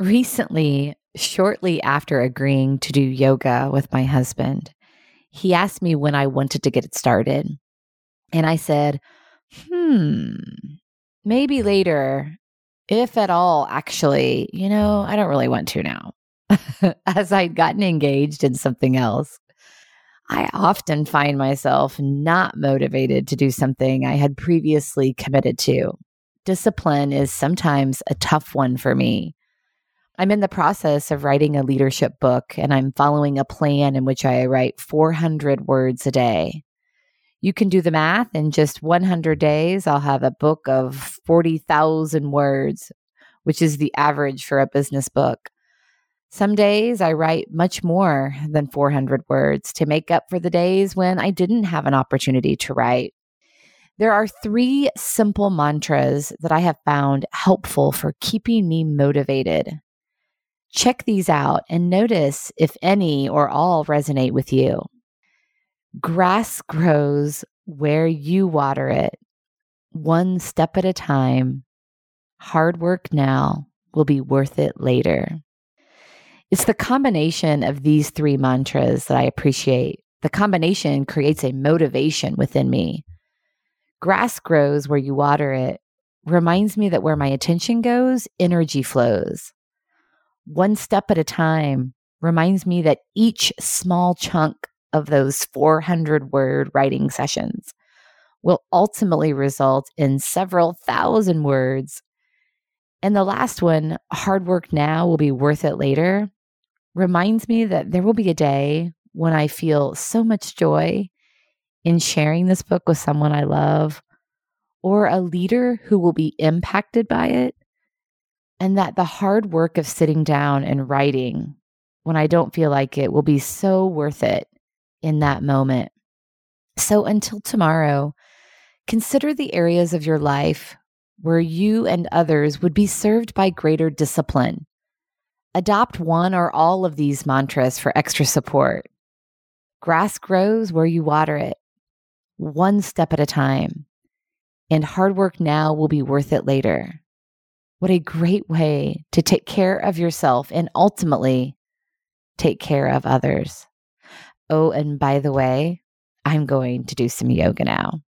Recently, shortly after agreeing to do yoga with my husband, he asked me when I wanted to get it started. And I said, hmm, maybe later, if at all, actually, you know, I don't really want to now, as I'd gotten engaged in something else. I often find myself not motivated to do something I had previously committed to. Discipline is sometimes a tough one for me. I'm in the process of writing a leadership book, and I'm following a plan in which I write 400 words a day. You can do the math. In just 100 days, I'll have a book of 40,000 words, which is the average for a business book. Some days I write much more than 400 words to make up for the days when I didn't have an opportunity to write. There are three simple mantras that I have found helpful for keeping me motivated. Check these out and notice if any or all resonate with you. Grass grows where you water it, one step at a time. Hard work now will be worth it later. It's the combination of these three mantras that I appreciate. The combination creates a motivation within me. Grass grows where you water it reminds me that where my attention goes, energy flows. One step at a time reminds me that each small chunk of those 400 word writing sessions will ultimately result in several thousand words. And the last one, hard work now will be worth it later, reminds me that there will be a day when I feel so much joy in sharing this book with someone I love or a leader who will be impacted by it. And that the hard work of sitting down and writing when I don't feel like it will be so worth it in that moment. So until tomorrow, consider the areas of your life where you and others would be served by greater discipline Adopt one or all of these mantras for extra support. Grass grows where you water it, one step at a time. And hard work now will be worth it later. What a great way to take care of yourself and ultimately take care of others. Oh, and by the way, I'm going to do some yoga now.